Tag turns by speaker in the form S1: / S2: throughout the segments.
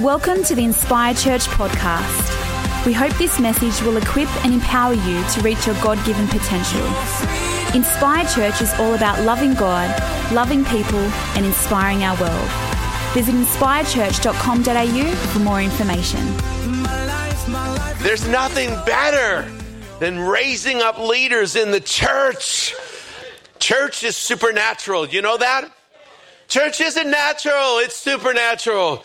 S1: Welcome to the Inspire Church podcast. We hope this message will equip and empower you to reach your God given potential. Inspire Church is all about loving God, loving people, and inspiring our world. Visit inspirechurch.com.au for more information.
S2: There's nothing better than raising up leaders in the church. Church is supernatural. You know that? Church isn't natural, it's supernatural.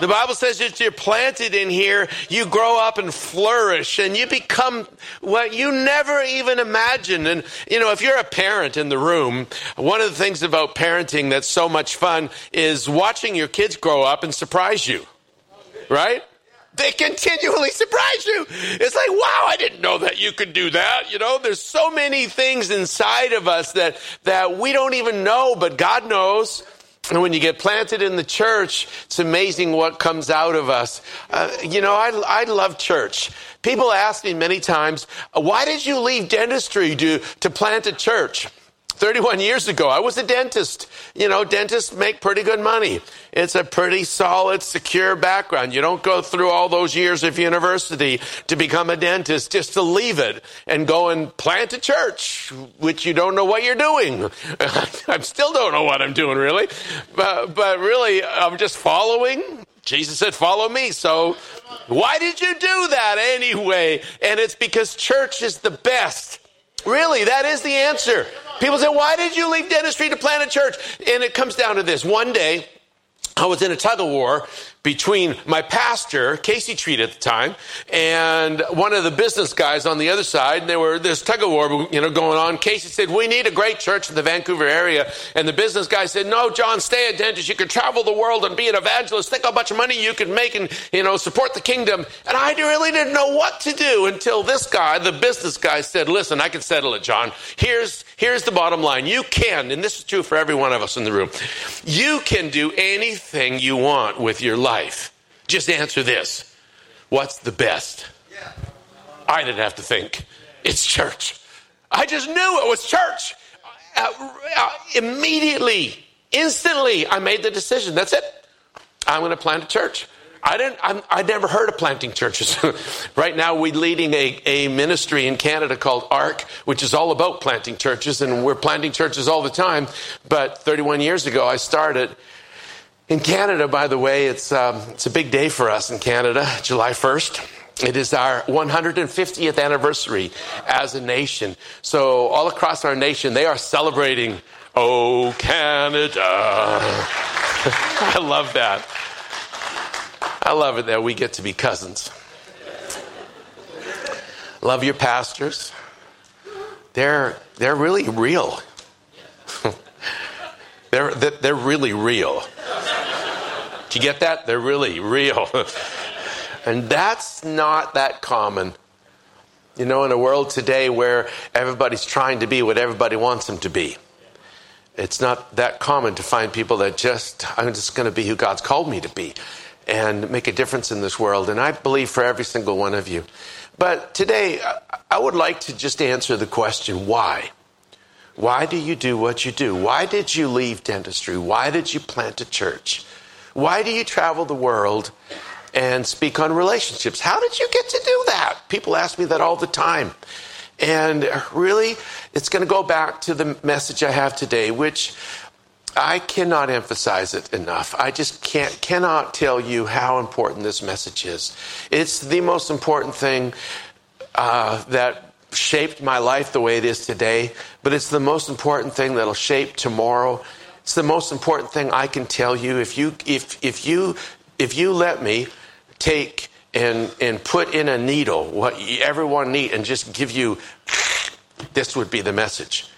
S2: The Bible says that you're planted in here, you grow up and flourish, and you become what you never even imagined. And, you know, if you're a parent in the room, one of the things about parenting that's so much fun is watching your kids grow up and surprise you, right? they continually surprise you. It's like, wow, I didn't know that you could do that. You know, there's so many things inside of us that, that we don't even know, but God knows. And when you get planted in the church, it's amazing what comes out of us. Uh, you know, I, I love church. People ask me many times, why did you leave dentistry to, to plant a church? 31 years ago, I was a dentist. You know, dentists make pretty good money. It's a pretty solid, secure background. You don't go through all those years of university to become a dentist just to leave it and go and plant a church, which you don't know what you're doing. I still don't know what I'm doing, really. But, but really, I'm just following. Jesus said, follow me. So why did you do that anyway? And it's because church is the best. Really, that is the answer. People say, why did you leave dentistry to plant a church? And it comes down to this. One day, I was in a tug of war between my pastor, Casey Treat at the time, and one of the business guys on the other side. And there were this tug of war, you know, going on. Casey said, "We need a great church in the Vancouver area," and the business guy said, "No, John, stay a dentist. You can travel the world and be an evangelist. Think how much money you could make and you know support the kingdom." And I really didn't know what to do until this guy, the business guy, said, "Listen, I can settle it, John. Here's here's the bottom line. You can, and this is true for every one of us in the room. You can do anything you want with your life." Life. Just answer this What's the best? I didn't have to think. It's church. I just knew it was church. Uh, uh, immediately, instantly, I made the decision. That's it. I'm going to plant a church. I didn't. I'm, i never heard of planting churches. right now, we're leading a, a ministry in Canada called ARC, which is all about planting churches, and we're planting churches all the time. But 31 years ago, I started, in Canada, by the way, it's, um, it's a big day for us in Canada, July 1st. It is our 150th anniversary as a nation. So, all across our nation, they are celebrating, Oh, Canada. I love that. I love it that we get to be cousins. Love your pastors. They're, they're really real. they're, they're really real. Do you get that? They're really real. and that's not that common. You know, in a world today where everybody's trying to be what everybody wants them to be, it's not that common to find people that just, I'm just going to be who God's called me to be and make a difference in this world. And I believe for every single one of you. But today, I would like to just answer the question why? Why do you do what you do? Why did you leave dentistry? Why did you plant a church? Why do you travel the world and speak on relationships? How did you get to do that? People ask me that all the time. And really, it's going to go back to the message I have today, which I cannot emphasize it enough. I just can't cannot tell you how important this message is. It's the most important thing uh, that shaped my life the way it is today, but it's the most important thing that'll shape tomorrow it's the most important thing I can tell you. If you, if, if you, if you let me take and, and put in a needle what everyone need and just give you, this would be the message.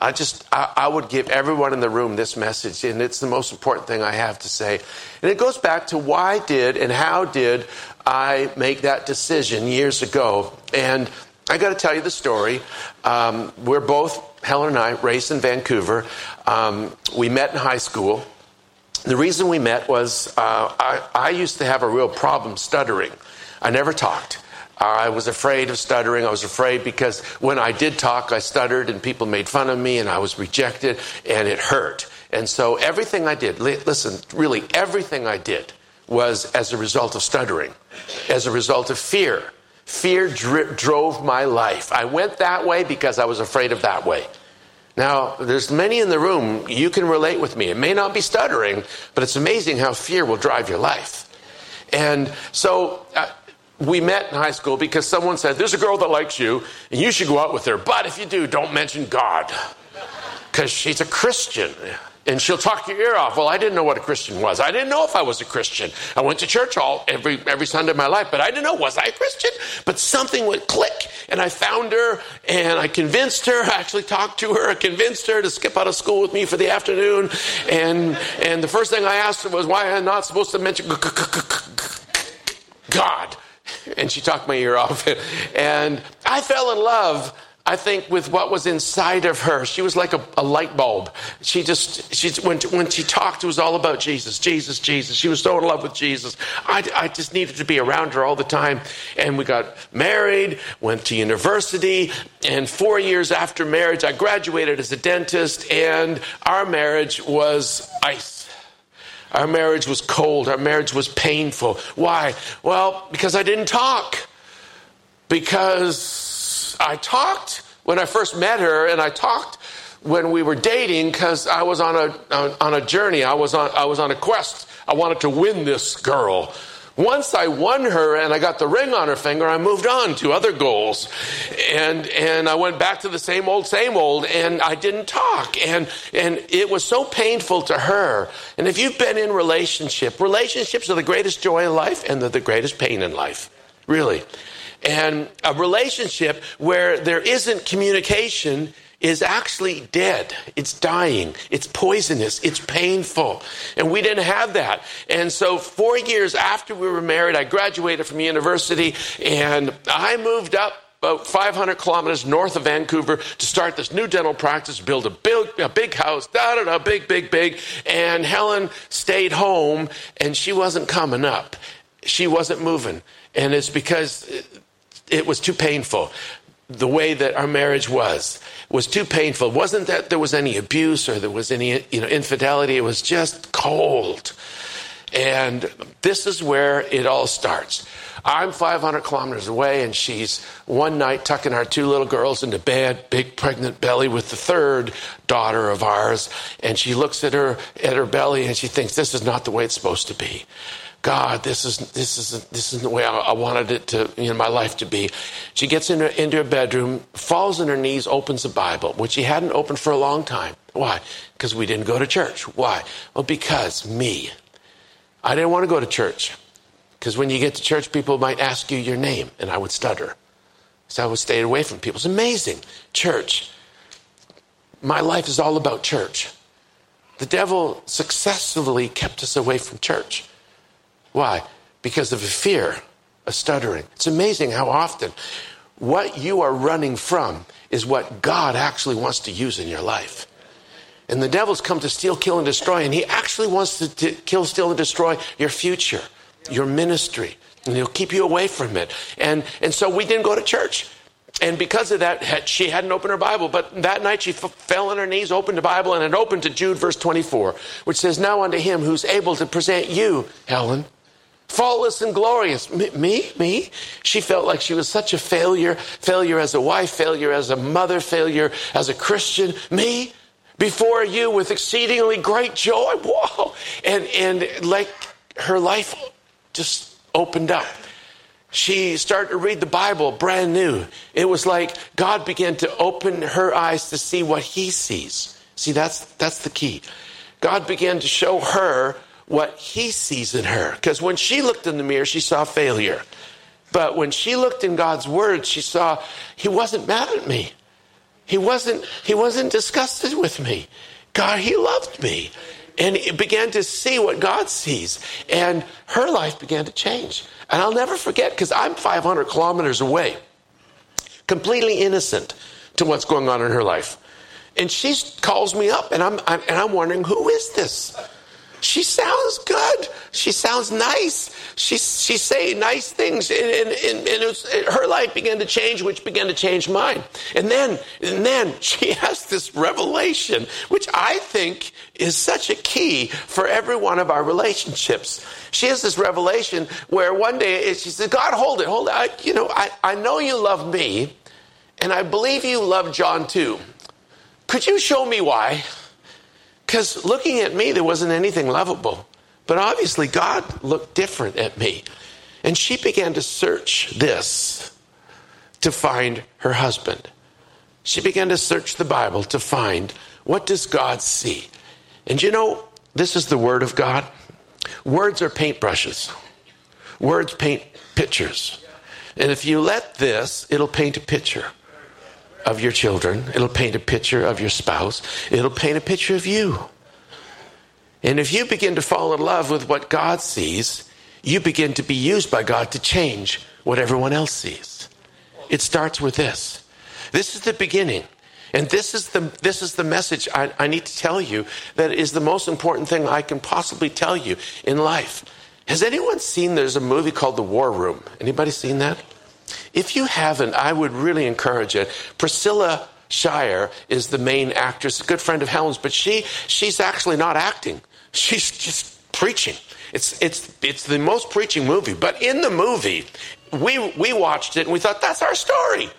S2: I just, I, I, would give everyone in the room this message, and it's the most important thing I have to say. And it goes back to why did and how did I make that decision years ago? And I got to tell you the story. Um, we're both Helen and I, raised in Vancouver. Um, we met in high school. The reason we met was uh, I, I, used to have a real problem stuttering. I never talked. I was afraid of stuttering. I was afraid because when I did talk, I stuttered and people made fun of me and I was rejected and it hurt. And so everything I did, listen, really everything I did was as a result of stuttering, as a result of fear. Fear dri- drove my life. I went that way because I was afraid of that way. Now, there's many in the room, you can relate with me. It may not be stuttering, but it's amazing how fear will drive your life. And so uh, we met in high school because someone said, There's a girl that likes you, and you should go out with her. But if you do, don't mention God because she's a Christian and she'll talk your ear off. Well, I didn't know what a Christian was. I didn't know if I was a Christian. I went to church all every every Sunday of my life, but I didn't know was I a Christian. But something would click, and I found her, and I convinced her. I actually talked to her. I convinced her to skip out of school with me for the afternoon. And and the first thing I asked her was why am I not supposed to mention God. And she talked my ear off. And I fell in love I think with what was inside of her, she was like a, a light bulb. She just, she, when, when she talked, it was all about Jesus, Jesus, Jesus. She was so in love with Jesus. I, I just needed to be around her all the time. And we got married, went to university, and four years after marriage, I graduated as a dentist, and our marriage was ice. Our marriage was cold. Our marriage was painful. Why? Well, because I didn't talk. Because I talked when I first met her, and I talked when we were dating because I was on a uh, on a journey. I was on I was on a quest. I wanted to win this girl. Once I won her and I got the ring on her finger, I moved on to other goals. And and I went back to the same old, same old, and I didn't talk. And and it was so painful to her. And if you've been in relationship, relationships are the greatest joy in life and they're the greatest pain in life. Really. And a relationship where there isn't communication is actually dead. It's dying. It's poisonous. It's painful. And we didn't have that. And so, four years after we were married, I graduated from university and I moved up about 500 kilometers north of Vancouver to start this new dental practice, build a big, a big house, da da da, big, big, big. And Helen stayed home and she wasn't coming up. She wasn't moving. And it's because it was too painful. The way that our marriage was was too painful. It wasn't that there was any abuse or there was any you know infidelity. It was just cold. And this is where it all starts. I'm 500 kilometers away, and she's one night tucking our two little girls into bed, big pregnant belly with the third daughter of ours. And she looks at her at her belly, and she thinks this is not the way it's supposed to be. God, this is this is this is the way I, I wanted it to in you know, my life to be. She gets into into her bedroom, falls on her knees, opens the Bible, which she hadn't opened for a long time. Why? Because we didn't go to church. Why? Well, because me. I didn't want to go to church. Because when you get to church, people might ask you your name, and I would stutter. So I would stay away from people. It's amazing. Church. My life is all about church. The devil successfully kept us away from church. Why? Because of a fear, a stuttering. It's amazing how often what you are running from is what God actually wants to use in your life. And the devil's come to steal, kill, and destroy, and he actually wants to, to kill, steal, and destroy your future, your ministry, and he'll keep you away from it. And, and so we didn't go to church. And because of that, she hadn't opened her Bible. But that night she f- fell on her knees, opened the Bible, and it opened to Jude, verse 24, which says, Now unto him who's able to present you, Helen, faultless and glorious. Me? Me? She felt like she was such a failure. Failure as a wife, failure as a mother, failure as a Christian. Me? Before you with exceedingly great joy. Whoa. And, and like her life just opened up. She started to read the Bible brand new. It was like God began to open her eyes to see what he sees. See, that's, that's the key. God began to show her what he sees in her. Because when she looked in the mirror, she saw failure. But when she looked in God's word, she saw he wasn't mad at me. He wasn't, he wasn't disgusted with me. God, he loved me. And he began to see what God sees. And her life began to change. And I'll never forget because I'm 500 kilometers away, completely innocent to what's going on in her life. And she calls me up, and I'm, I'm, and I'm wondering, who is this? She sounds good. She sounds nice. She's, she's saying nice things. And, and, and, and was, her life began to change, which began to change mine. And then, and then she has this revelation, which I think is such a key for every one of our relationships. She has this revelation where one day she said, God, hold it, hold it. I, you know, I, I know you love me, and I believe you love John too. Could you show me why? Because looking at me, there wasn't anything lovable. But obviously, God looked different at me. And she began to search this to find her husband. She began to search the Bible to find what does God see? And you know, this is the word of God. Words are paintbrushes. Words paint pictures. And if you let this, it'll paint a picture of your children. It'll paint a picture of your spouse. It'll paint a picture of you. And if you begin to fall in love with what God sees, you begin to be used by God to change what everyone else sees. It starts with this. This is the beginning. And this is the, this is the message I, I need to tell you that is the most important thing I can possibly tell you in life. Has anyone seen there's a movie called The War Room? Anybody seen that? If you haven't, I would really encourage it. Priscilla Shirer is the main actress, a good friend of Helen's, but she she's actually not acting. She's just preaching. It's it's it's the most preaching movie. But in the movie, we we watched it and we thought that's our story.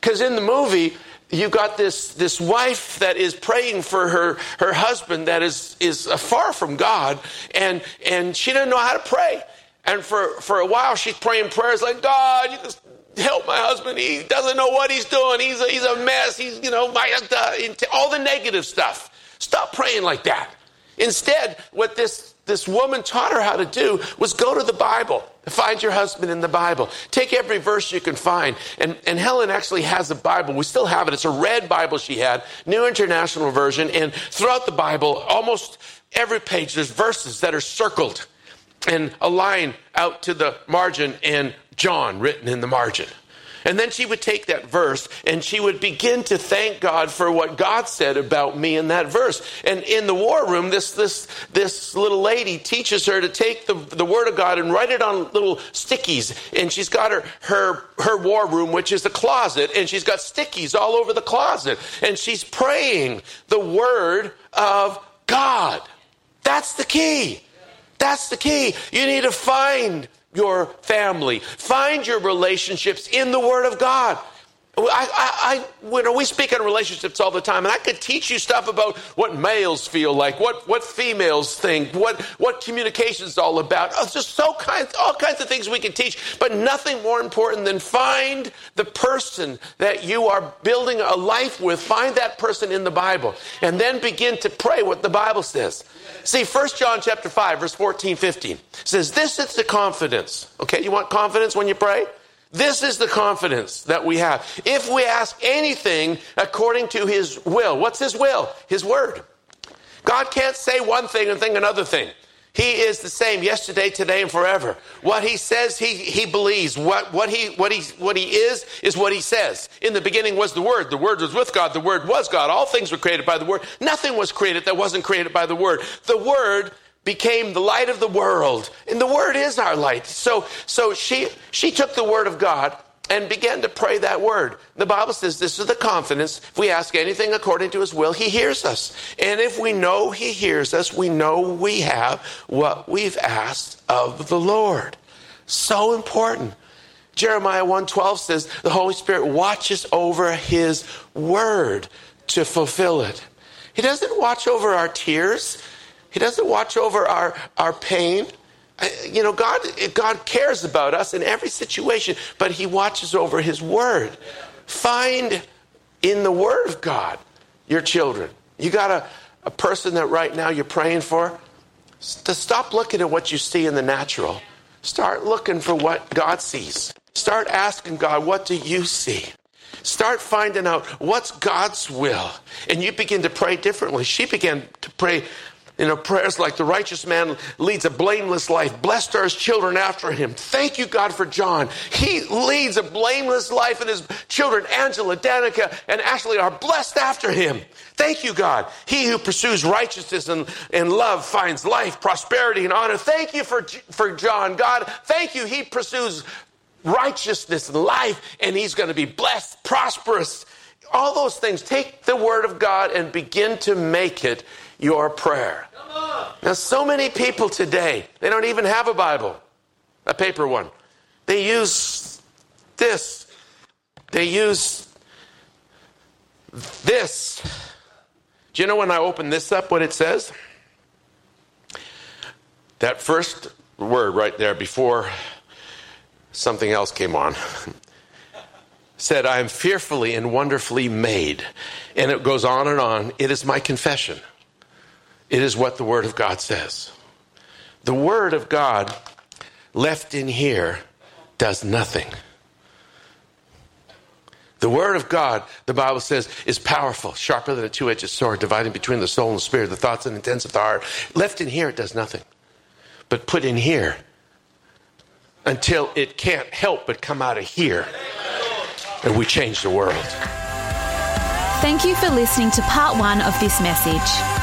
S2: Because in the movie, you got this this wife that is praying for her her husband that is is uh, far from God, and and she doesn't know how to pray. And for, for a while, she's praying prayers like, God, you just help my husband. He doesn't know what he's doing. He's a, he's a mess. He's, you know, my, uh, uh, all the negative stuff. Stop praying like that. Instead, what this, this woman taught her how to do was go to the Bible. Find your husband in the Bible. Take every verse you can find. And, and Helen actually has a Bible. We still have it. It's a red Bible she had, New International Version. And throughout the Bible, almost every page, there's verses that are circled and a line out to the margin and John written in the margin. And then she would take that verse and she would begin to thank God for what God said about me in that verse. And in the war room, this, this, this little lady teaches her to take the, the word of God and write it on little stickies. And she's got her, her, her war room, which is a closet, and she's got stickies all over the closet. And she's praying the word of God. That's the key. That's the key. You need to find your family, find your relationships in the Word of God. I, I, I, know, we speak on relationships all the time, and I could teach you stuff about what males feel like, what, what females think, what, what communication is all about. Oh, just so kinds, all kinds of things we can teach, but nothing more important than find the person that you are building a life with. Find that person in the Bible, and then begin to pray what the Bible says. See, 1 John chapter 5, verse 14, 15 says, This is the confidence. Okay, you want confidence when you pray? This is the confidence that we have. If we ask anything according to his will, what's his will? His word. God can't say one thing and think another thing. He is the same yesterday, today, and forever. What he says, he, he believes. What, what, he, what, he, what he is, is what he says. In the beginning was the Word. The Word was with God. The Word was God. All things were created by the Word. Nothing was created that wasn't created by the Word. The Word became the light of the world. And the Word is our light. So, so she, she took the Word of God and began to pray that word. The Bible says this is the confidence. If we ask anything according to his will, he hears us. And if we know he hears us, we know we have what we've asked of the Lord. So important. Jeremiah 1:12 says the Holy Spirit watches over his word to fulfill it. He doesn't watch over our tears. He doesn't watch over our, our pain you know, God, God cares about us in every situation, but He watches over His Word. Find in the Word of God your children. You got a, a person that right now you're praying for? To stop looking at what you see in the natural. Start looking for what God sees. Start asking God, what do you see? Start finding out what's God's will. And you begin to pray differently. She began to pray You a prayers like the righteous man leads a blameless life. Blessed are his children after him. Thank you, God, for John. He leads a blameless life, and his children, Angela, Danica, and Ashley, are blessed after him. Thank you, God. He who pursues righteousness and, and love finds life, prosperity, and honor. Thank you for, for John. God, thank you. He pursues righteousness and life, and he's going to be blessed, prosperous. All those things. Take the word of God and begin to make it your prayer. Now, so many people today, they don't even have a Bible, a paper one. They use this. They use this. Do you know when I open this up what it says? That first word right there before something else came on said, I am fearfully and wonderfully made. And it goes on and on. It is my confession. It is what the Word of God says. The Word of God left in here does nothing. The Word of God, the Bible says, is powerful, sharper than a two edged sword, dividing between the soul and the spirit, the thoughts and intents of the heart. Left in here, it does nothing. But put in here until it can't help but come out of here. And we change the world.
S1: Thank you for listening to part one of this message.